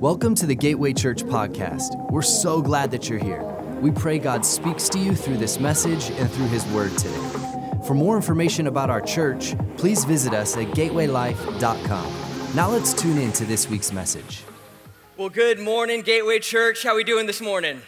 Welcome to the Gateway Church podcast. We're so glad that you're here. We pray God speaks to you through this message and through His Word today. For more information about our church, please visit us at gatewaylife.com. Now let's tune in to this week's message. Well, good morning, Gateway Church. How are we doing this morning?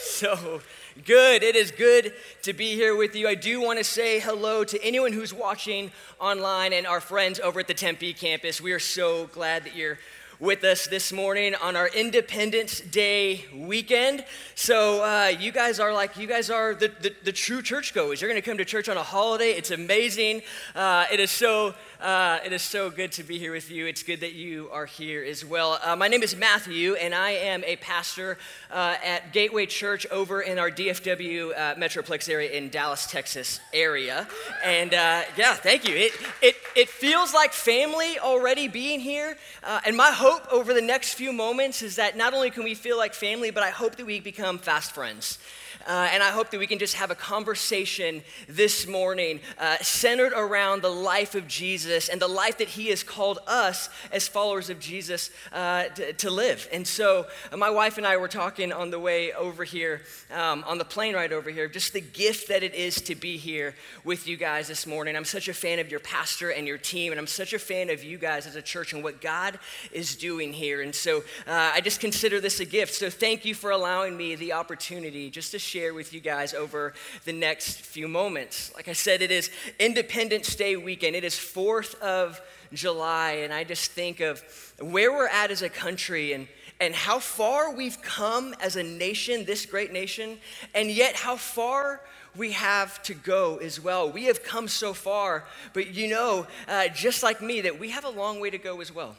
So good. It is good to be here with you. I do want to say hello to anyone who's watching online and our friends over at the Tempe campus. We are so glad that you're with us this morning on our Independence Day weekend. So, uh, you guys are like, you guys are the, the, the true churchgoers. You're going to come to church on a holiday. It's amazing. Uh, it is so uh, it is so good to be here with you. It's good that you are here as well. Uh, my name is Matthew, and I am a pastor uh, at Gateway Church over in our DFW uh, Metroplex area in Dallas, Texas area. And uh, yeah, thank you. It, it, it feels like family already being here. Uh, and my hope over the next few moments is that not only can we feel like family, but I hope that we become fast friends. Uh, and I hope that we can just have a conversation this morning uh, centered around the life of Jesus and the life that He has called us as followers of Jesus uh, to, to, live. And so, uh, my wife and I were talking on the way over here, um, on the plane ride over here, just the gift that it is to be here with you guys this morning. I'm such a fan of your pastor and your team, and I'm such a fan of you guys as a church and what God is doing here. And so, uh, I just consider this a gift. So, thank you for allowing me the opportunity just to share with you guys over the next few moments. Like I said, it is Independence Day weekend, it is 4th of July, and I just think of where we're at as a country and and how far we've come as a nation, this great nation, and yet how far we have to go as well. We have come so far, but you know, uh, just like me, that we have a long way to go as well.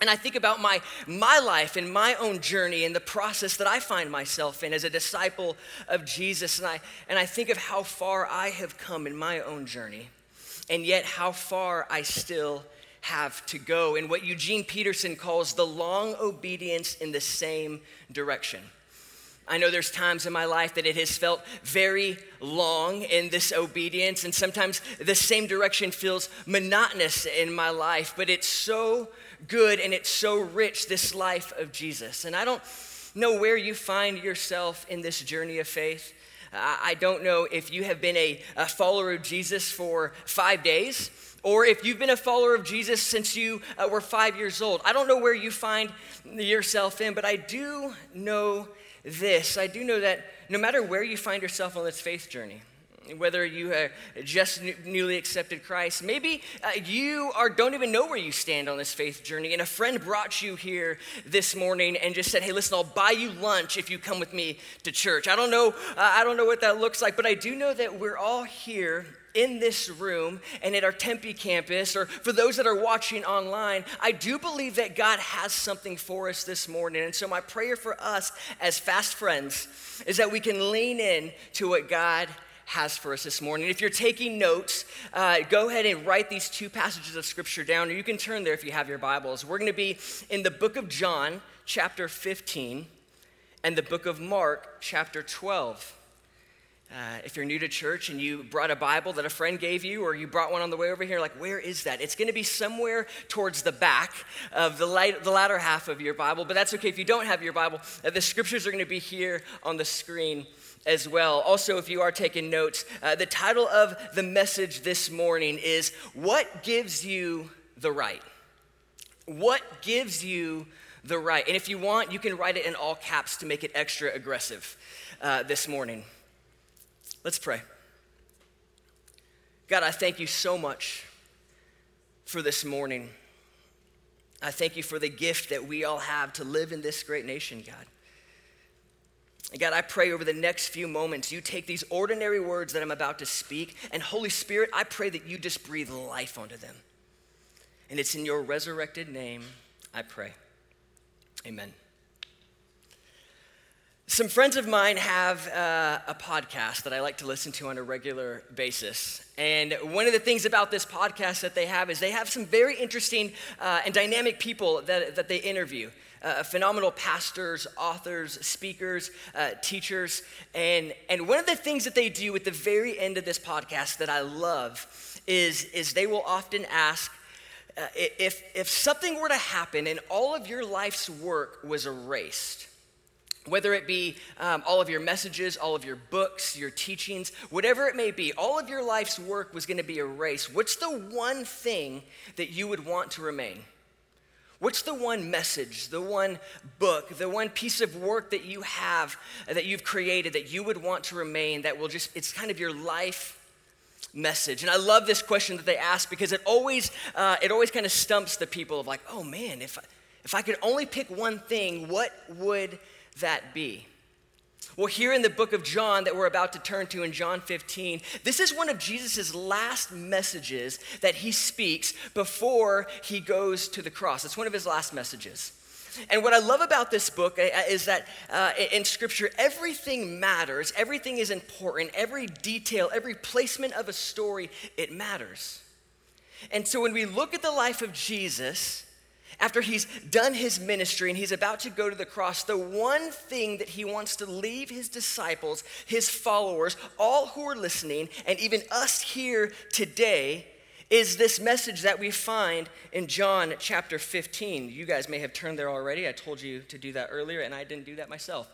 And I think about my, my life and my own journey and the process that I find myself in as a disciple of Jesus. And I, and I think of how far I have come in my own journey, and yet how far I still have to go in what Eugene Peterson calls the long obedience in the same direction. I know there's times in my life that it has felt very long in this obedience, and sometimes the same direction feels monotonous in my life, but it's so good and it's so rich, this life of Jesus. And I don't know where you find yourself in this journey of faith. I don't know if you have been a, a follower of Jesus for five days or if you've been a follower of Jesus since you uh, were five years old. I don't know where you find yourself in, but I do know this. I do know that no matter where you find yourself on this faith journey, whether you have just newly accepted Christ, maybe uh, you are, don't even know where you stand on this faith journey, and a friend brought you here this morning and just said, "Hey, listen, I'll buy you lunch if you come with me to church." I don't know, uh, I don't know what that looks like, but I do know that we're all here in this room and at our Tempe campus, or for those that are watching online, I do believe that God has something for us this morning. And so, my prayer for us as fast friends is that we can lean in to what God has for us this morning. If you're taking notes, uh, go ahead and write these two passages of scripture down, or you can turn there if you have your Bibles. We're going to be in the book of John, chapter 15, and the book of Mark, chapter 12. Uh, if you're new to church and you brought a Bible that a friend gave you, or you brought one on the way over here, like, where is that? It's going to be somewhere towards the back of the, light, the latter half of your Bible, but that's okay if you don't have your Bible. Uh, the scriptures are going to be here on the screen as well. Also, if you are taking notes, uh, the title of the message this morning is What Gives You the Right? What gives you the right? And if you want, you can write it in all caps to make it extra aggressive uh, this morning. Let's pray. God, I thank you so much for this morning. I thank you for the gift that we all have to live in this great nation, God. God, I pray over the next few moments, you take these ordinary words that I'm about to speak, and Holy Spirit, I pray that you just breathe life onto them. And it's in your resurrected name I pray. Amen. Some friends of mine have uh, a podcast that I like to listen to on a regular basis. And one of the things about this podcast that they have is they have some very interesting uh, and dynamic people that, that they interview uh, phenomenal pastors, authors, speakers, uh, teachers. And, and one of the things that they do at the very end of this podcast that I love is, is they will often ask, uh, if, if something were to happen and all of your life's work was erased, whether it be um, all of your messages, all of your books, your teachings, whatever it may be, all of your life's work was going to be erased. What's the one thing that you would want to remain? What's the one message, the one book, the one piece of work that you have, uh, that you've created, that you would want to remain, that will just, it's kind of your life message? And I love this question that they ask because it always, uh, it always kind of stumps the people of like, oh man, if, I, if I could only pick one thing, what would that be? Well, here in the book of John that we're about to turn to in John 15, this is one of Jesus' last messages that he speaks before he goes to the cross. It's one of his last messages. And what I love about this book uh, uh, is that uh, in Scripture, everything matters, everything is important, every detail, every placement of a story, it matters. And so when we look at the life of Jesus, after he's done his ministry and he's about to go to the cross, the one thing that he wants to leave his disciples, his followers, all who are listening, and even us here today, is this message that we find in John chapter 15. You guys may have turned there already. I told you to do that earlier, and I didn't do that myself.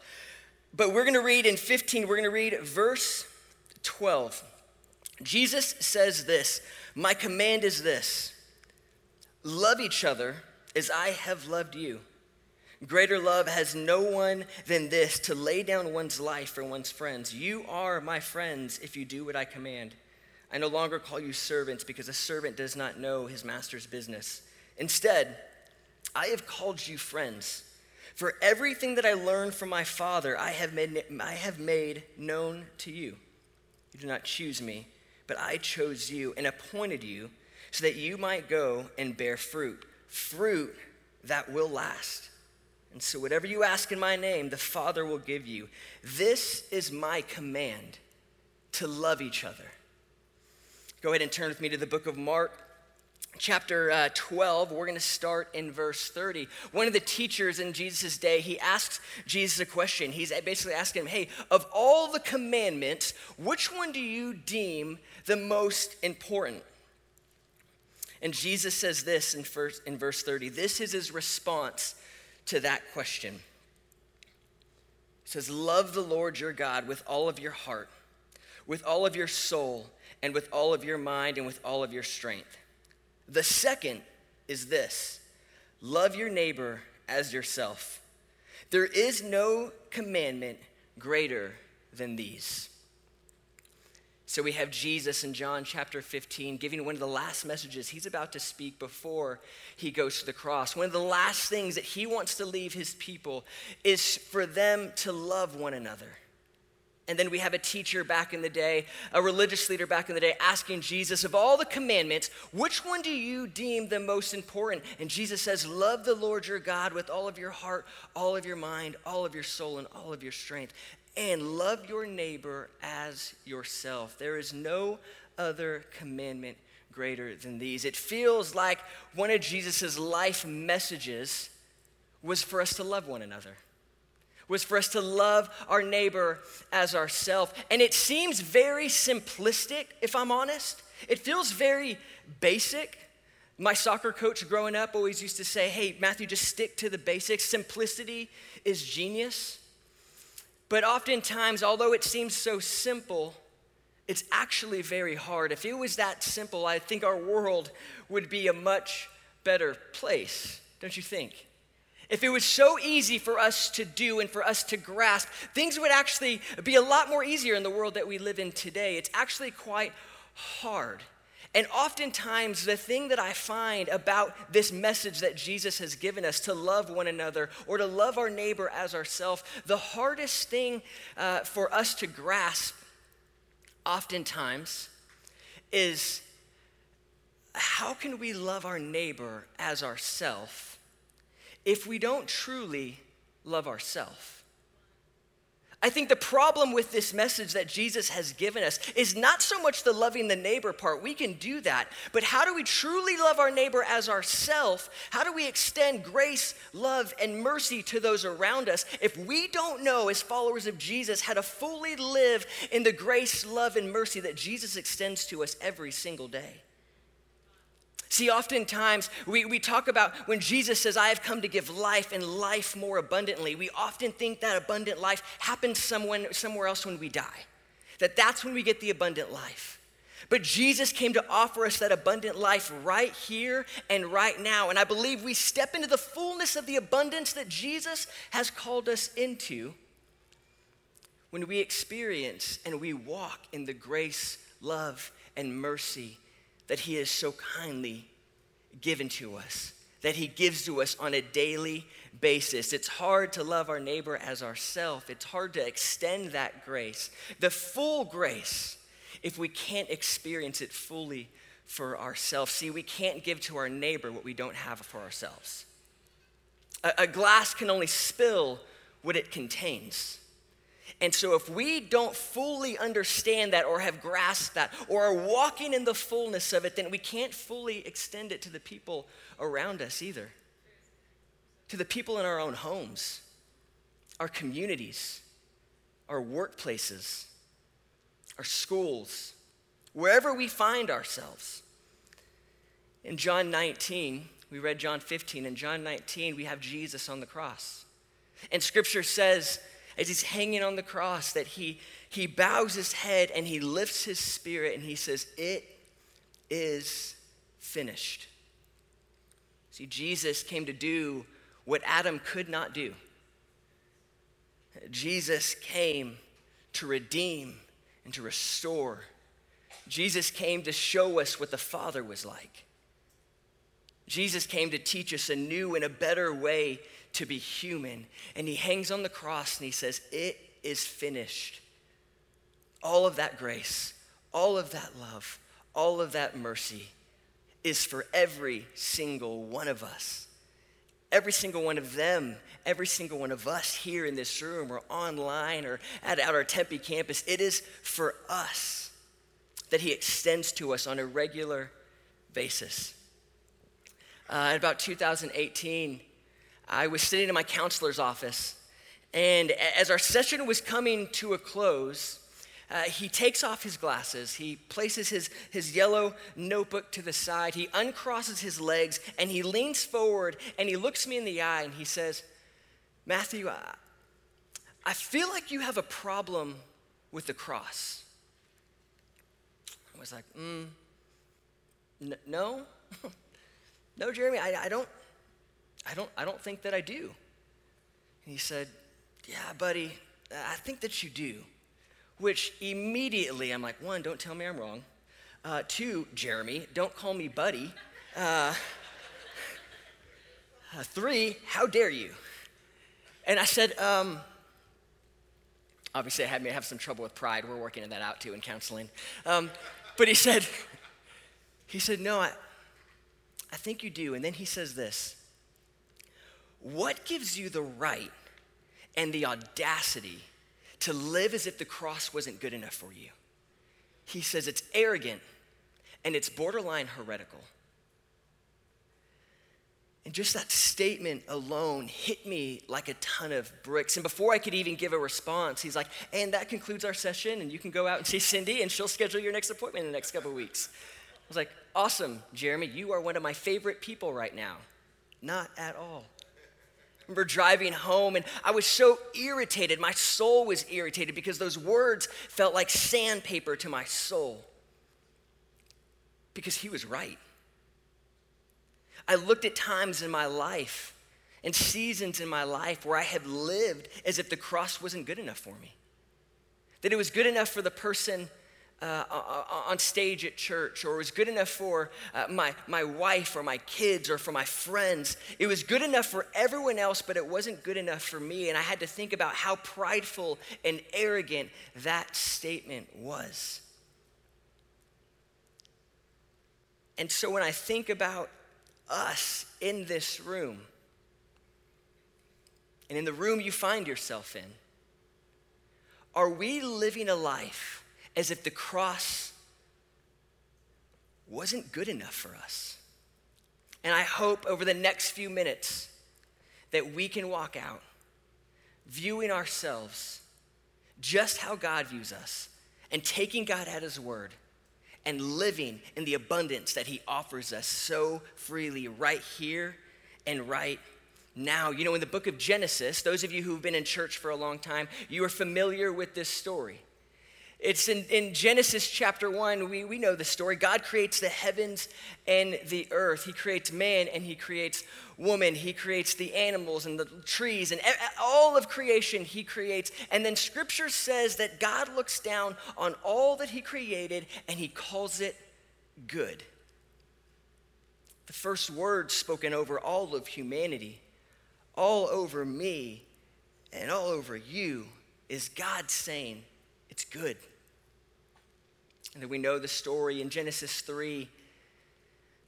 But we're going to read in 15, we're going to read verse 12. Jesus says this My command is this love each other as I have loved you. Greater love has no one than this to lay down one's life for one's friends. You are my friends if you do what I command. I no longer call you servants because a servant does not know his master's business. Instead, I have called you friends. For everything that I learned from my Father, I have made, I have made known to you. You do not choose me, but I chose you and appointed you so that you might go and bear fruit fruit that will last. And so, whatever you ask in my name, the Father will give you. This is my command to love each other. Go ahead and turn with me to the book of Mark, chapter uh, 12. We're going to start in verse 30. One of the teachers in Jesus' day, he asks Jesus a question. He's basically asking him, Hey, of all the commandments, which one do you deem the most important? And Jesus says this in, first, in verse 30. This is his response to that question. He says, Love the Lord your God with all of your heart, with all of your soul, and with all of your mind, and with all of your strength. The second is this love your neighbor as yourself. There is no commandment greater than these. So we have Jesus in John chapter 15 giving one of the last messages he's about to speak before he goes to the cross. One of the last things that he wants to leave his people is for them to love one another. And then we have a teacher back in the day, a religious leader back in the day, asking Jesus, of all the commandments, which one do you deem the most important? And Jesus says, Love the Lord your God with all of your heart, all of your mind, all of your soul, and all of your strength and love your neighbor as yourself. There is no other commandment greater than these. It feels like one of Jesus' life messages was for us to love one another, was for us to love our neighbor as ourself. And it seems very simplistic, if I'm honest. It feels very basic. My soccer coach growing up always used to say, hey, Matthew, just stick to the basics. Simplicity is genius. But oftentimes, although it seems so simple, it's actually very hard. If it was that simple, I think our world would be a much better place, don't you think? If it was so easy for us to do and for us to grasp, things would actually be a lot more easier in the world that we live in today. It's actually quite hard. And oftentimes, the thing that I find about this message that Jesus has given us to love one another or to love our neighbor as ourselves, the hardest thing uh, for us to grasp, oftentimes, is how can we love our neighbor as ourself if we don't truly love ourselves? I think the problem with this message that Jesus has given us is not so much the loving the neighbor part, we can do that, but how do we truly love our neighbor as ourself? How do we extend grace, love, and mercy to those around us if we don't know, as followers of Jesus, how to fully live in the grace, love, and mercy that Jesus extends to us every single day? See, oftentimes we, we talk about when Jesus says, I have come to give life and life more abundantly. We often think that abundant life happens someone, somewhere else when we die, that that's when we get the abundant life. But Jesus came to offer us that abundant life right here and right now. And I believe we step into the fullness of the abundance that Jesus has called us into when we experience and we walk in the grace, love, and mercy that He has so kindly given to us, that He gives to us on a daily basis. It's hard to love our neighbor as ourself. It's hard to extend that grace, the full grace, if we can't experience it fully for ourselves. See, we can't give to our neighbor what we don't have for ourselves. A, a glass can only spill what it contains. And so, if we don't fully understand that or have grasped that or are walking in the fullness of it, then we can't fully extend it to the people around us either. To the people in our own homes, our communities, our workplaces, our schools, wherever we find ourselves. In John 19, we read John 15. In John 19, we have Jesus on the cross. And scripture says, as he's hanging on the cross that he, he bows his head and he lifts his spirit and he says, It is finished. See, Jesus came to do what Adam could not do. Jesus came to redeem and to restore. Jesus came to show us what the Father was like. Jesus came to teach us a new and a better way to be human. And he hangs on the cross and he says, It is finished. All of that grace, all of that love, all of that mercy is for every single one of us. Every single one of them, every single one of us here in this room or online or at, at our Tempe campus, it is for us that he extends to us on a regular basis. Uh, in about 2018, I was sitting in my counselor's office, and as our session was coming to a close, uh, he takes off his glasses. He places his, his yellow notebook to the side. He uncrosses his legs and he leans forward and he looks me in the eye and he says, Matthew, I, I feel like you have a problem with the cross. I was like, mm, n- no, no, Jeremy, I, I don't, I don't, I don't think that I do. And he said, Yeah, buddy, I think that you do. Which immediately I'm like, one, don't tell me I'm wrong. Uh, two, Jeremy, don't call me buddy. Uh, uh, three, how dare you? And I said, um, obviously, I had me have some trouble with pride. We're working that out too in counseling. Um, but he said, he said, no, I, I think you do. And then he says this what gives you the right and the audacity to live as if the cross wasn't good enough for you? He says it's arrogant and it's borderline heretical. And just that statement alone hit me like a ton of bricks. And before I could even give a response, he's like, and that concludes our session, and you can go out and see Cindy, and she'll schedule your next appointment in the next couple weeks. I was like, awesome, Jeremy, you are one of my favorite people right now. Not at all remember driving home and I was so irritated. My soul was irritated because those words felt like sandpaper to my soul. Because he was right. I looked at times in my life and seasons in my life where I had lived as if the cross wasn't good enough for me. That it was good enough for the person uh, on stage at church, or was good enough for uh, my, my wife or my kids or for my friends. It was good enough for everyone else, but it wasn't good enough for me. And I had to think about how prideful and arrogant that statement was. And so when I think about us in this room, and in the room you find yourself in, are we living a life? As if the cross wasn't good enough for us. And I hope over the next few minutes that we can walk out viewing ourselves just how God views us and taking God at His word and living in the abundance that He offers us so freely right here and right now. You know, in the book of Genesis, those of you who've been in church for a long time, you are familiar with this story. It's in, in Genesis chapter 1, we, we know the story. God creates the heavens and the earth. He creates man and he creates woman. He creates the animals and the trees and all of creation he creates. And then scripture says that God looks down on all that he created and he calls it good. The first word spoken over all of humanity, all over me, and all over you is God saying, It's good. And we know the story in Genesis 3.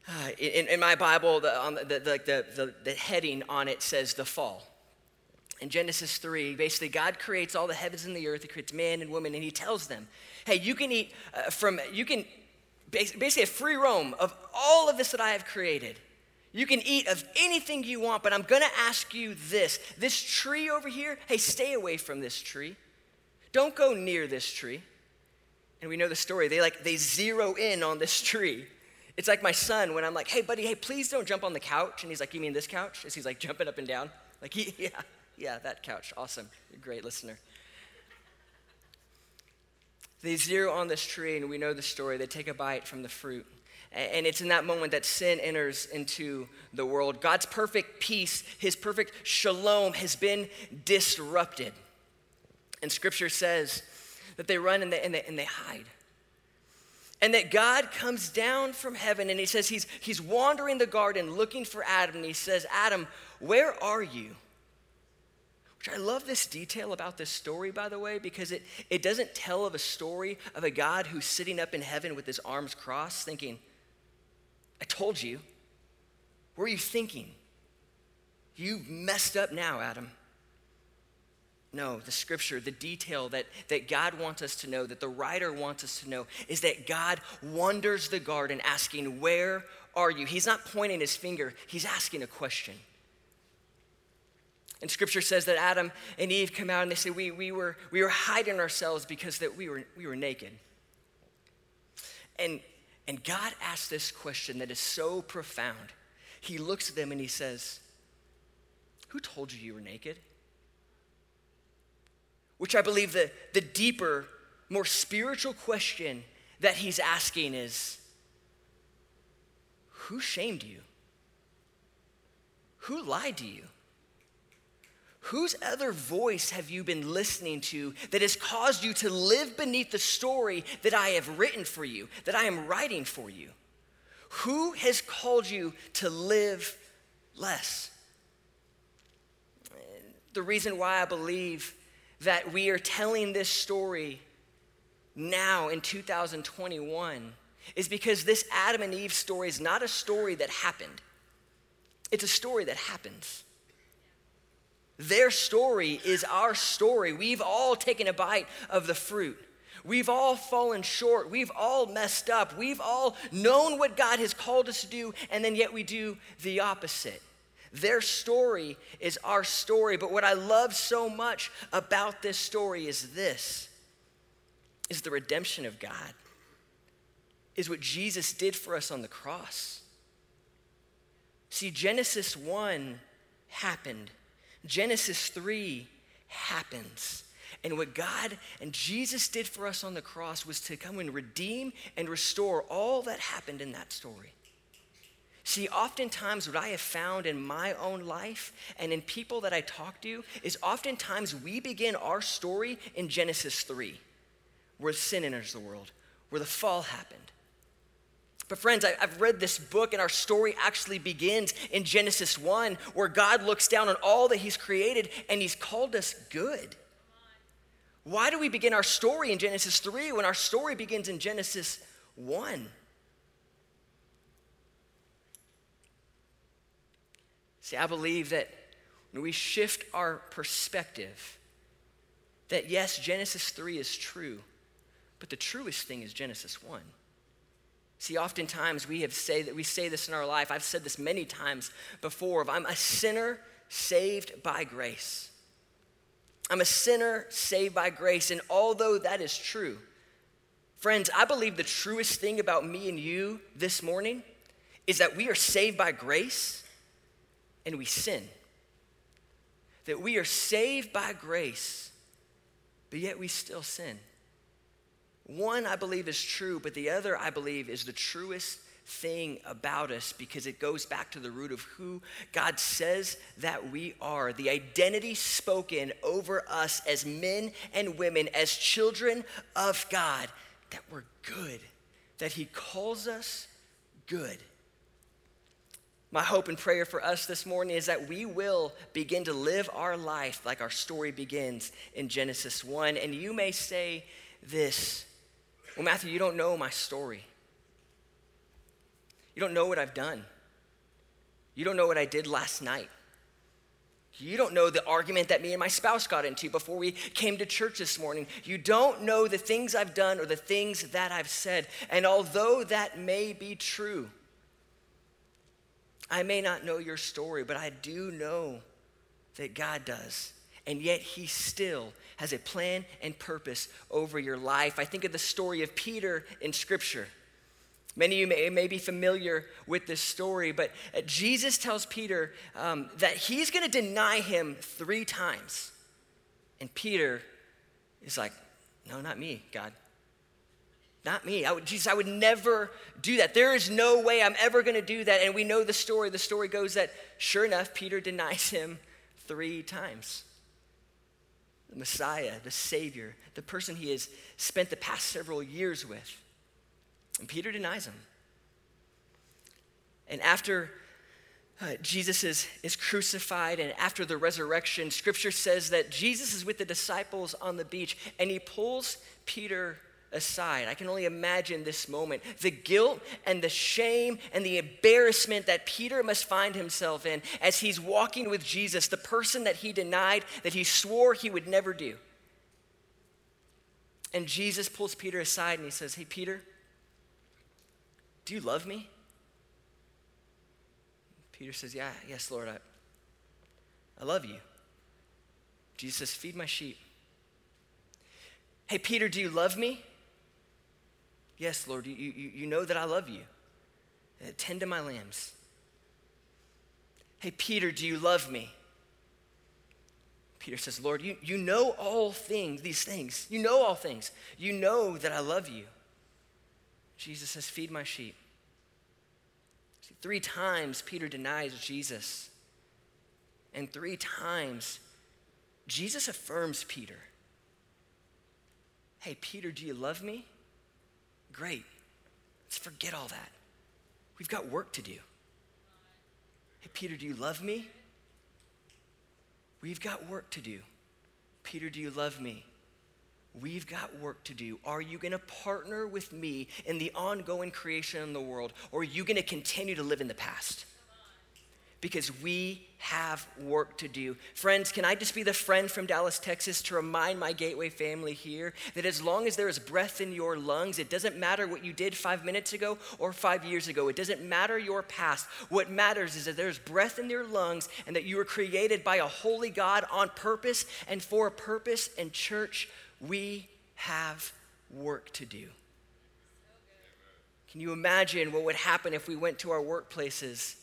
Uh, in, in, my Bible, the, on the, the, the, the, heading on it says the fall. In Genesis 3, basically, God creates all the heavens and the earth. He creates man and woman, and He tells them, hey, you can eat uh, from, you can basically a free roam of all of this that I have created. You can eat of anything you want, but I'm gonna ask you this this tree over here, hey, stay away from this tree. Don't go near this tree. And we know the story. They like they zero in on this tree. It's like my son when I'm like, "Hey, buddy, hey, please don't jump on the couch." And he's like, "You mean this couch?" As he's like jumping up and down. Like, yeah, yeah, that couch. Awesome. You're a great listener. They zero on this tree, and we know the story. They take a bite from the fruit. And it's in that moment that sin enters into the world. God's perfect peace, his perfect shalom, has been disrupted. And scripture says that they run and they, and they, and they hide. And that God comes down from heaven and he says he's, he's wandering the garden looking for Adam. And he says, Adam, where are you? Which I love this detail about this story, by the way, because it, it doesn't tell of a story of a God who's sitting up in heaven with his arms crossed, thinking, I told you. What are you thinking? You've messed up now, Adam. No, the scripture, the detail that, that God wants us to know, that the writer wants us to know, is that God wanders the garden asking, Where are you? He's not pointing his finger, he's asking a question. And scripture says that Adam and Eve come out and they say, We, we, were, we were hiding ourselves because that we, were, we were naked. And, and God asks this question that is so profound. He looks at them and he says, Who told you you were naked? Which I believe the, the deeper, more spiritual question that he's asking is who shamed you? Who lied to you? Whose other voice have you been listening to that has caused you to live beneath the story that I have written for you, that I am writing for you? Who has called you to live less? The reason why I believe that we are telling this story now in 2021 is because this Adam and Eve story is not a story that happened, it's a story that happens. Their story is our story. We've all taken a bite of the fruit. We've all fallen short. We've all messed up. We've all known what God has called us to do, and then yet we do the opposite. Their story is our story. But what I love so much about this story is this is the redemption of God. Is what Jesus did for us on the cross. See, Genesis 1 happened. Genesis 3 happens. And what God and Jesus did for us on the cross was to come and redeem and restore all that happened in that story. See, oftentimes, what I have found in my own life and in people that I talk to is oftentimes we begin our story in Genesis 3, where sin enters the world, where the fall happened. But, friends, I've read this book, and our story actually begins in Genesis 1, where God looks down on all that He's created and He's called us good. Why do we begin our story in Genesis 3 when our story begins in Genesis 1? See, I believe that when we shift our perspective, that yes, Genesis 3 is true, but the truest thing is Genesis 1. See, oftentimes we have say that we say this in our life. I've said this many times before. Of I'm a sinner saved by grace. I'm a sinner saved by grace, and although that is true, Friends, I believe the truest thing about me and you this morning is that we are saved by grace and we sin. That we are saved by grace, but yet we still sin. One, I believe, is true, but the other, I believe, is the truest thing about us because it goes back to the root of who God says that we are. The identity spoken over us as men and women, as children of God, that we're good, that He calls us good. My hope and prayer for us this morning is that we will begin to live our life like our story begins in Genesis 1. And you may say this Well, Matthew, you don't know my story. You don't know what I've done. You don't know what I did last night. You don't know the argument that me and my spouse got into before we came to church this morning. You don't know the things I've done or the things that I've said. And although that may be true, I may not know your story, but I do know that God does. And yet, He still has a plan and purpose over your life. I think of the story of Peter in Scripture. Many of you may, may be familiar with this story, but uh, Jesus tells Peter um, that he's going to deny him three times. And Peter is like, No, not me, God. Not me. I would, Jesus, I would never do that. There is no way I'm ever going to do that. And we know the story. The story goes that, sure enough, Peter denies him three times. The Messiah, the Savior, the person he has spent the past several years with. And Peter denies him. And after uh, Jesus is, is crucified and after the resurrection, scripture says that Jesus is with the disciples on the beach and he pulls Peter aside. I can only imagine this moment the guilt and the shame and the embarrassment that Peter must find himself in as he's walking with Jesus, the person that he denied, that he swore he would never do. And Jesus pulls Peter aside and he says, Hey, Peter, do you love me? Peter says, Yeah, yes, Lord, I, I love you. Jesus says, Feed my sheep. Hey, Peter, do you love me? Yes, Lord, you, you, you know that I love you. Uh, tend to my lambs. Hey, Peter, do you love me? Peter says, Lord, you, you know all things, these things. You know all things. You know that I love you. Jesus says, Feed my sheep. See, three times Peter denies Jesus. And three times Jesus affirms Peter. Hey, Peter, do you love me? Great. Let's forget all that. We've got work to do. Hey, Peter, do you love me? We've got work to do. Peter, do you love me? We've got work to do. Are you going to partner with me in the ongoing creation in the world, or are you going to continue to live in the past? Because we have work to do. Friends, can I just be the friend from Dallas, Texas, to remind my Gateway family here that as long as there is breath in your lungs, it doesn't matter what you did five minutes ago or five years ago. It doesn't matter your past. What matters is that there's breath in your lungs and that you were created by a holy God on purpose and for a purpose. And, church, we have work to do. Can you imagine what would happen if we went to our workplaces?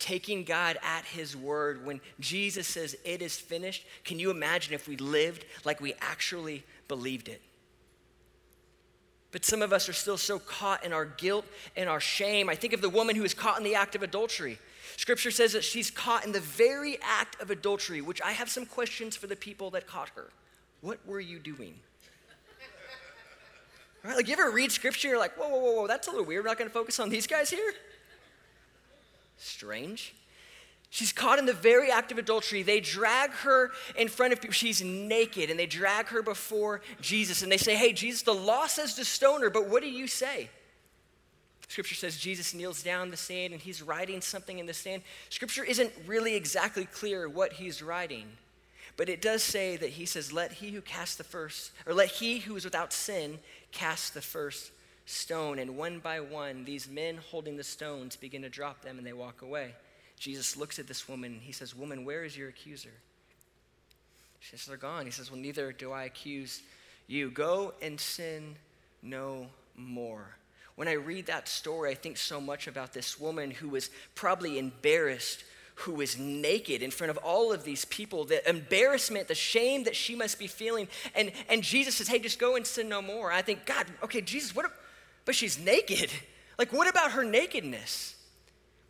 Taking God at His word when Jesus says it is finished, can you imagine if we lived like we actually believed it? But some of us are still so caught in our guilt and our shame. I think of the woman who was caught in the act of adultery. Scripture says that she's caught in the very act of adultery, which I have some questions for the people that caught her. What were you doing? Right? Like, you ever read scripture, you're like, whoa, whoa, whoa, whoa, that's a little weird. We're not going to focus on these guys here? Strange. She's caught in the very act of adultery. They drag her in front of people. She's naked, and they drag her before Jesus. And they say, Hey, Jesus, the law says to stone her, but what do you say? Scripture says Jesus kneels down in the sand and he's writing something in the sand. Scripture isn't really exactly clear what he's writing. But it does say that he says, Let he who casts the first, or let he who is without sin cast the first stone. And one by one, these men holding the stones begin to drop them and they walk away. Jesus looks at this woman and he says, Woman, where is your accuser? She says, They're gone. He says, Well, neither do I accuse you. Go and sin no more. When I read that story, I think so much about this woman who was probably embarrassed, who was naked in front of all of these people, the embarrassment, the shame that she must be feeling. And, and Jesus says, Hey, just go and sin no more. I think, God, okay, Jesus, what? But she's naked. Like, what about her nakedness?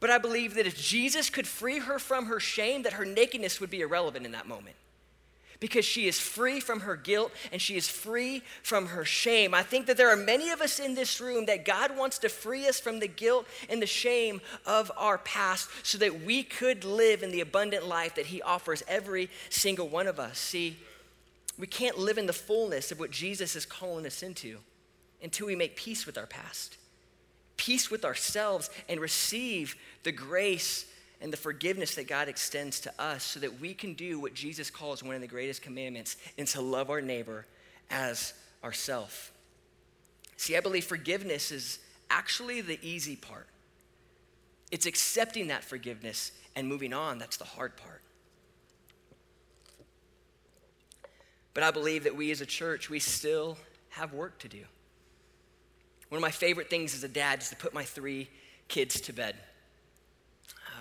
But I believe that if Jesus could free her from her shame, that her nakedness would be irrelevant in that moment. Because she is free from her guilt and she is free from her shame. I think that there are many of us in this room that God wants to free us from the guilt and the shame of our past so that we could live in the abundant life that He offers every single one of us. See, we can't live in the fullness of what Jesus is calling us into until we make peace with our past peace with ourselves and receive the grace and the forgiveness that God extends to us so that we can do what Jesus calls one of the greatest commandments and to love our neighbor as ourself. See, I believe forgiveness is actually the easy part. It's accepting that forgiveness and moving on that's the hard part. But I believe that we as a church, we still have work to do. One of my favorite things as a dad is to put my three kids to bed.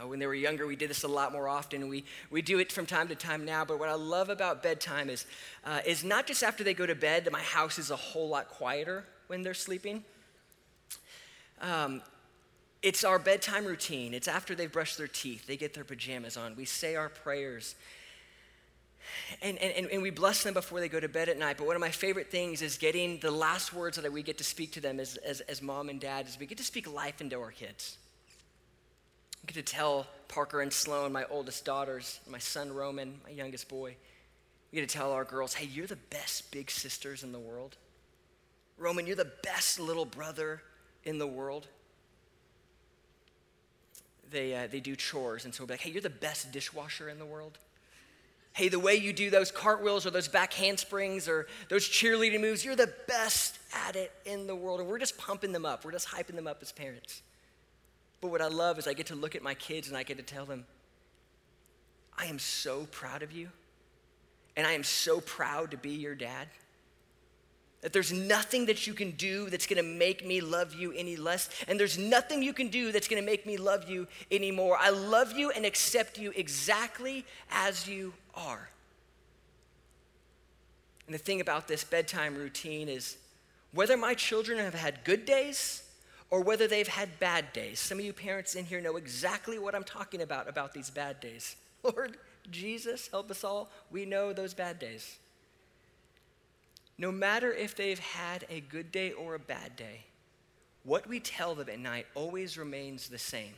Uh, when they were younger, we did this a lot more often. We, we do it from time to time now, but what I love about bedtime is, uh, is not just after they go to bed, my house is a whole lot quieter when they're sleeping. Um, it's our bedtime routine. It's after they've brushed their teeth, they get their pajamas on, we say our prayers, and, and, and we bless them before they go to bed at night. But one of my favorite things is getting the last words that we get to speak to them as, as, as mom and dad is we get to speak life into our kids. We get to tell Parker and Sloan, my oldest daughters, my son Roman, my youngest boy, we get to tell our girls, hey, you're the best big sisters in the world. Roman, you're the best little brother in the world. They, uh, they do chores, and so we'll be like, hey, you're the best dishwasher in the world. Hey, the way you do those cartwheels or those back handsprings or those cheerleading moves, you're the best at it in the world. And we're just pumping them up. We're just hyping them up as parents. But what I love is I get to look at my kids and I get to tell them, I am so proud of you. And I am so proud to be your dad. That there's nothing that you can do that's gonna make me love you any less, and there's nothing you can do that's gonna make me love you anymore. I love you and accept you exactly as you are. And the thing about this bedtime routine is whether my children have had good days or whether they've had bad days. Some of you parents in here know exactly what I'm talking about about these bad days. Lord Jesus, help us all. We know those bad days no matter if they've had a good day or a bad day, what we tell them at night always remains the same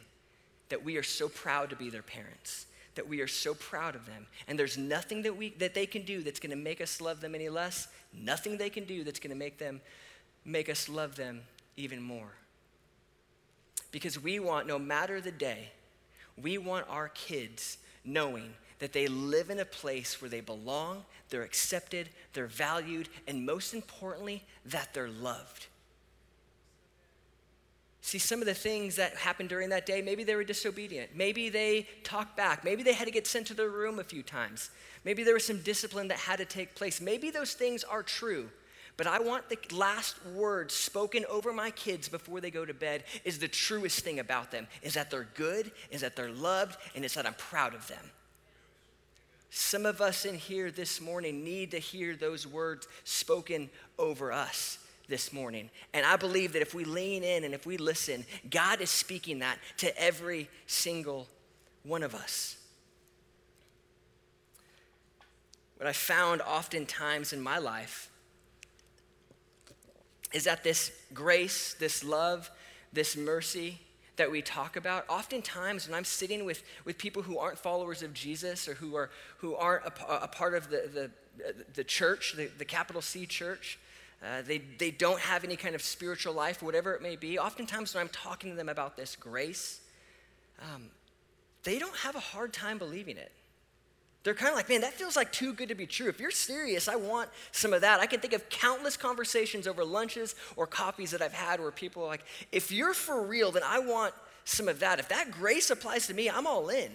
that we are so proud to be their parents that we are so proud of them. And there's nothing that we that they can do that's going to make us love them any less. Nothing they can do that's going to make them make us love them even more. Because we want no matter the day we want our kids knowing that they live in a place where they belong, they're accepted, they're valued, and most importantly, that they're loved. See, some of the things that happened during that day, maybe they were disobedient. Maybe they talked back. Maybe they had to get sent to their room a few times. Maybe there was some discipline that had to take place. Maybe those things are true. But I want the last words spoken over my kids before they go to bed is the truest thing about them is that they're good, is that they're loved, and it's that I'm proud of them. Some of us in here this morning need to hear those words spoken over us this morning. And I believe that if we lean in and if we listen, God is speaking that to every single one of us. What I found oftentimes in my life is that this grace, this love, this mercy, that we talk about, oftentimes when I'm sitting with, with people who aren't followers of Jesus or who, are, who aren't a, a part of the, the, the church, the, the capital C church, uh, they, they don't have any kind of spiritual life, whatever it may be, oftentimes when I'm talking to them about this grace, um, they don't have a hard time believing it. They're kind of like, man, that feels like too good to be true. If you're serious, I want some of that. I can think of countless conversations over lunches or coffees that I've had where people are like, if you're for real, then I want some of that. If that grace applies to me, I'm all in.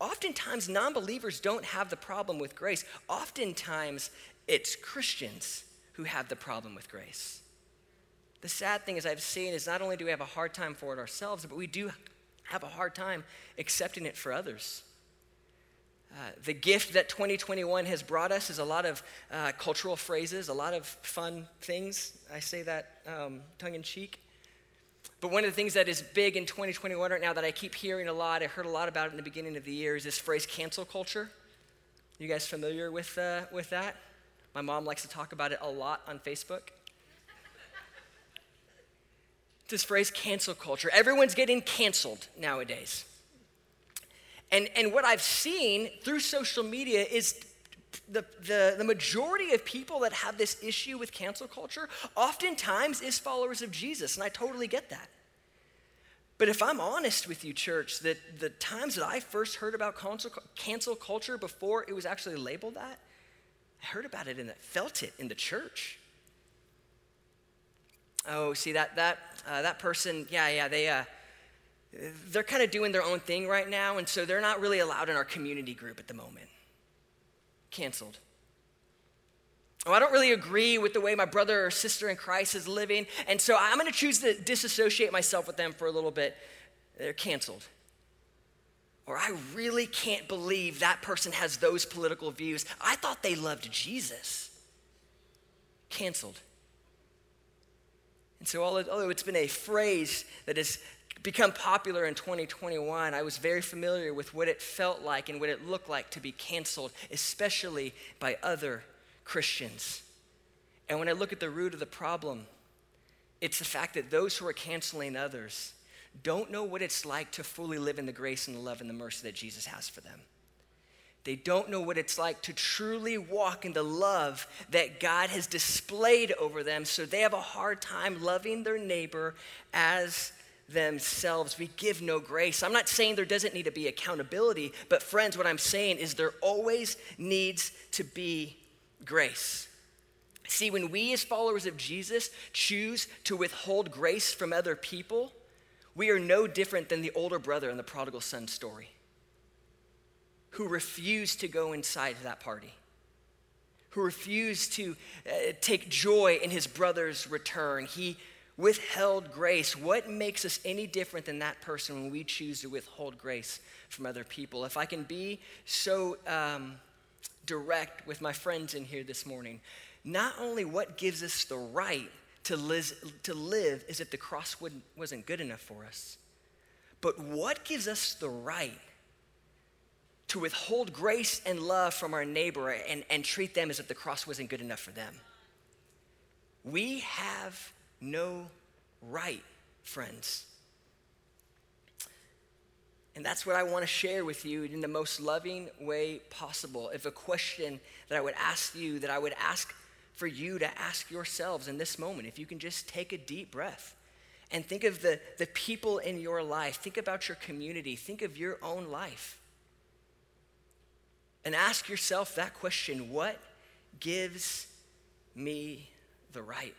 Oftentimes, non believers don't have the problem with grace. Oftentimes, it's Christians who have the problem with grace. The sad thing is, I've seen is not only do we have a hard time for it ourselves, but we do have a hard time accepting it for others. Uh, the gift that 2021 has brought us is a lot of uh, cultural phrases, a lot of fun things. I say that um, tongue in cheek. But one of the things that is big in 2021 right now that I keep hearing a lot, I heard a lot about it in the beginning of the year, is this phrase cancel culture. You guys familiar with, uh, with that? My mom likes to talk about it a lot on Facebook. this phrase cancel culture. Everyone's getting canceled nowadays. And, and what I've seen through social media is the, the, the majority of people that have this issue with cancel culture oftentimes is followers of Jesus, and I totally get that. But if I'm honest with you, church, that the times that I first heard about cancel, cancel culture before it was actually labeled that, I heard about it and felt it in the church. Oh, see that that uh, that person, yeah, yeah, they uh, they're kind of doing their own thing right now, and so they're not really allowed in our community group at the moment. Canceled. Oh, I don't really agree with the way my brother or sister in Christ is living, and so I'm going to choose to disassociate myself with them for a little bit. They're canceled. Or I really can't believe that person has those political views. I thought they loved Jesus. Canceled. And so, although it's been a phrase that has become popular in 2021, I was very familiar with what it felt like and what it looked like to be canceled, especially by other Christians. And when I look at the root of the problem, it's the fact that those who are canceling others don't know what it's like to fully live in the grace and the love and the mercy that Jesus has for them. They don't know what it's like to truly walk in the love that God has displayed over them, so they have a hard time loving their neighbor as themselves. We give no grace. I'm not saying there doesn't need to be accountability, but friends, what I'm saying is there always needs to be grace. See, when we as followers of Jesus choose to withhold grace from other people, we are no different than the older brother in the prodigal son story who refused to go inside that party, who refused to uh, take joy in his brother's return. He withheld grace. What makes us any different than that person when we choose to withhold grace from other people? If I can be so um, direct with my friends in here this morning, not only what gives us the right to live, to live as if the cross wasn't good enough for us, but what gives us the right to withhold grace and love from our neighbor and, and treat them as if the cross wasn't good enough for them. We have no right, friends. And that's what I want to share with you in the most loving way possible. If a question that I would ask you, that I would ask for you to ask yourselves in this moment, if you can just take a deep breath and think of the, the people in your life, think about your community, think of your own life. And ask yourself that question what gives me the right?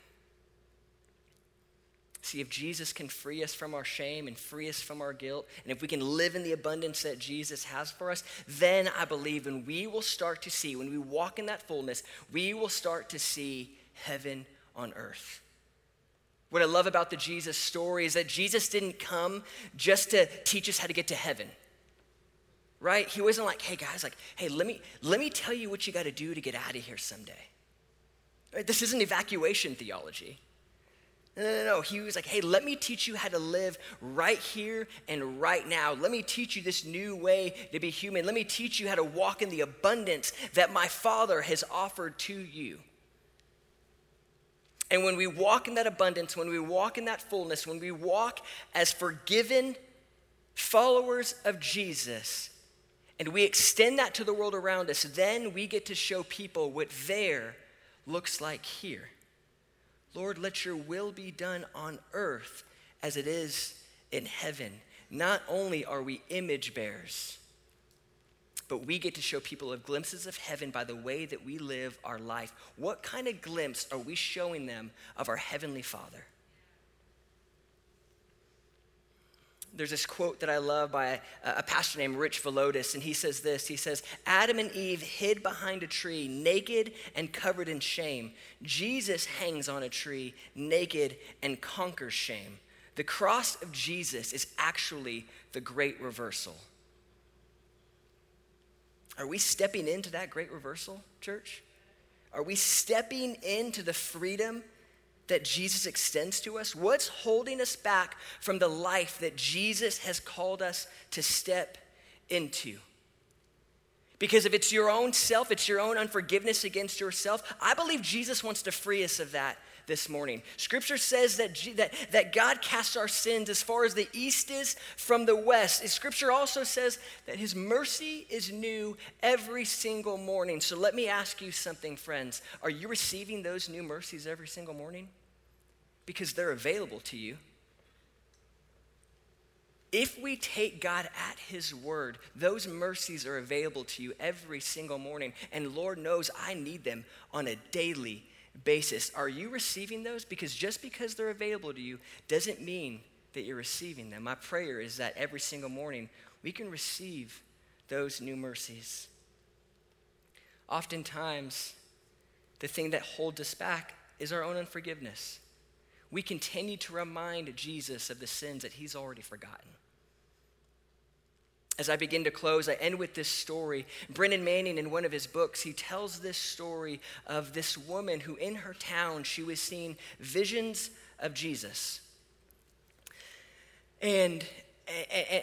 See, if Jesus can free us from our shame and free us from our guilt, and if we can live in the abundance that Jesus has for us, then I believe when we will start to see, when we walk in that fullness, we will start to see heaven on earth. What I love about the Jesus story is that Jesus didn't come just to teach us how to get to heaven right? He wasn't like, hey guys, like, hey, let me let me tell you what you got to do to get out of here someday. Right? This isn't evacuation theology. No, no, no. He was like, hey, let me teach you how to live right here and right now. Let me teach you this new way to be human. Let me teach you how to walk in the abundance that my Father has offered to you. And when we walk in that abundance, when we walk in that fullness, when we walk as forgiven followers of Jesus, and we extend that to the world around us, then we get to show people what there looks like here. Lord, let your will be done on earth as it is in heaven. Not only are we image bearers, but we get to show people of glimpses of heaven by the way that we live our life. What kind of glimpse are we showing them of our Heavenly Father? There's this quote that I love by a, a, pastor named Rich Villodas, and he says this He says, Adam and Eve hid behind a tree, naked and covered in shame. Jesus hangs on a tree, naked and conquers shame. The cross of Jesus is actually the great reversal. Are we stepping into that great reversal, church? Are we stepping into the freedom that Jesus extends to us? What's holding us back from the life that Jesus has called us to step into? Because if it's your own self, it's your own unforgiveness against yourself, I believe Jesus wants to free us of that this morning. Scripture says that, that, that God casts our sins as far as the east is from the west. Scripture also says that his mercy is new every single morning. So let me ask you something, friends. Are you receiving those new mercies every single morning? Because they're available to you. If we take God at His word, those mercies are available to you every single morning. And Lord knows I need them on a daily basis. Are you receiving those? Because just because they're available to you doesn't mean that you're receiving them. My prayer is that every single morning we can receive those new mercies. Oftentimes, the thing that holds us back is our own unforgiveness we continue to remind Jesus of the sins that he's already forgotten. As I begin to close, I end with this story. Brennan Manning, in one of his books, he tells this story of this woman who, in her town, she was seeing visions of Jesus. And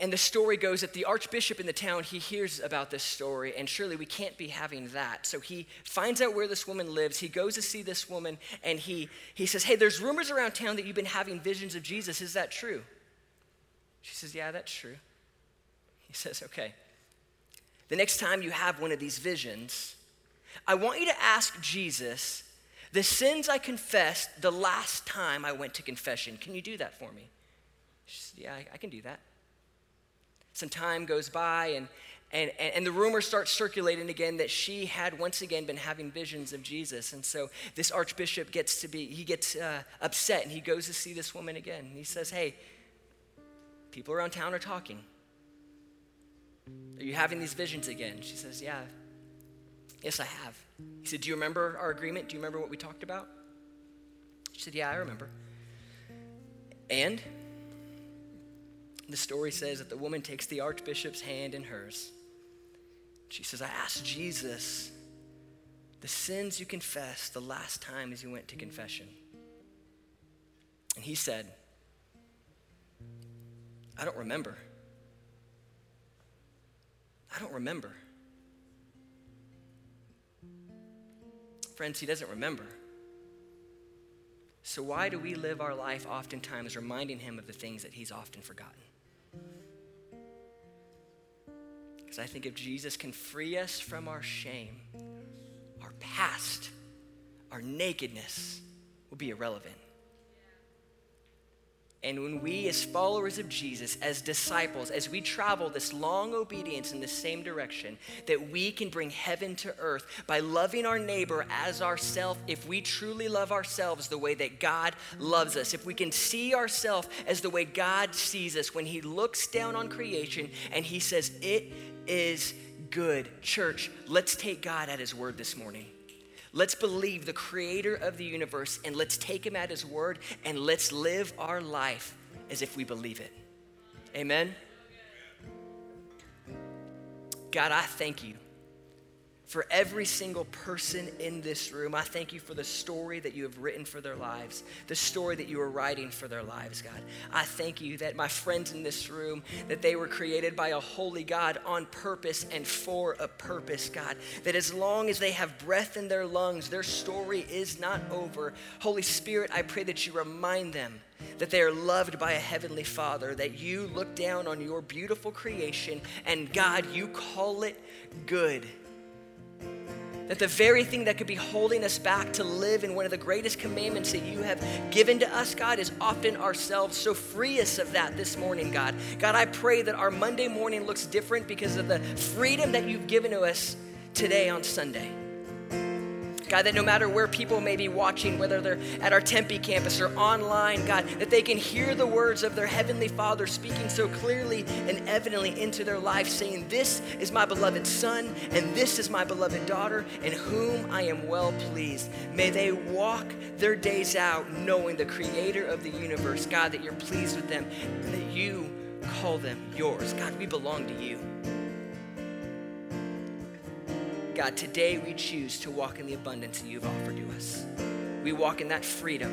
and the story goes that the archbishop in the town he hears about this story and surely we can't be having that. So he finds out where this woman lives. He goes to see this woman and he he says hey there's rumors around town that you've been having visions of jesus. Is that true? She says yeah that's true. He says okay. The next time you have one of these visions i want you to ask jesus the sins i confessed the last time i went to confession. Can you do that for me? She said, yeah I, I can do that some time goes by, and, and, and the rumor starts circulating again that she had once again been having visions of Jesus. And so this archbishop gets to be, he gets uh, upset and he goes to see this woman again. And he says, Hey, people around town are talking. Are you having these visions again? She says, Yeah. Yes, I have. He said, Do you remember our agreement? Do you remember what we talked about? She said, Yeah, I remember. And the story says that the woman takes the archbishop's hand in hers. She says, I asked Jesus the sins you confessed the last time as you went to confession. And he said, I don't remember. I don't remember. Friends, he doesn't remember. So, why do we live our life oftentimes reminding him of the things that he's often forgotten? Because I think if Jesus can free us from our shame, our past, our nakedness will be irrelevant. And when we, as followers of Jesus, as disciples, as we travel this long obedience in the same direction, that we can bring heaven to earth by loving our neighbor as ourself, if we truly love ourselves the way that God loves us, if we can see ourselves as the way God sees us when He looks down on creation and He says, It is good. Church, let's take God at His word this morning. Let's believe the creator of the universe and let's take him at his word and let's live our life as if we believe it. Amen. God, I thank you for every single person in this room. I thank you for the story that you have written for their lives, the story that you are writing for their lives, God. I thank you that my friends in this room, that they were created by a holy God on purpose and for a purpose, God. That as long as they have breath in their lungs, their story is not over. Holy Spirit, I pray that you remind them that they are loved by a heavenly Father, that you look down on your beautiful creation, and God, you call it good. That the very thing that could be holding us back to live in one of the greatest commandments that you have given to us, God, is often ourselves. So free us of that this morning, God. God, I pray that our Monday morning looks different because of the freedom that you've given to us today on Sunday. God, that no matter where people may be watching, whether they're at our Tempe campus or online, God, that they can hear the words of their Heavenly Father speaking so clearly and evidently into their life, saying, This is my beloved Son, and this is my beloved daughter, in whom I am well pleased. May they walk their days out knowing the Creator of the universe, God, that you're pleased with them, and that you call them yours. God, we belong to you. God, today we choose to walk in the abundance that you've offered to us. We walk in that freedom.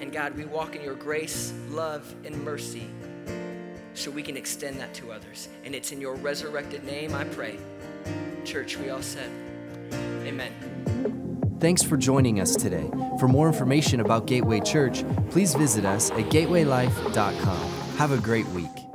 And God, we walk in your grace, love, and mercy so we can extend that to others. And it's in your resurrected name I pray. Church, we all said, Amen. Thanks for joining us today. For more information about Gateway Church, please visit us at gatewaylife.com. Have a great week.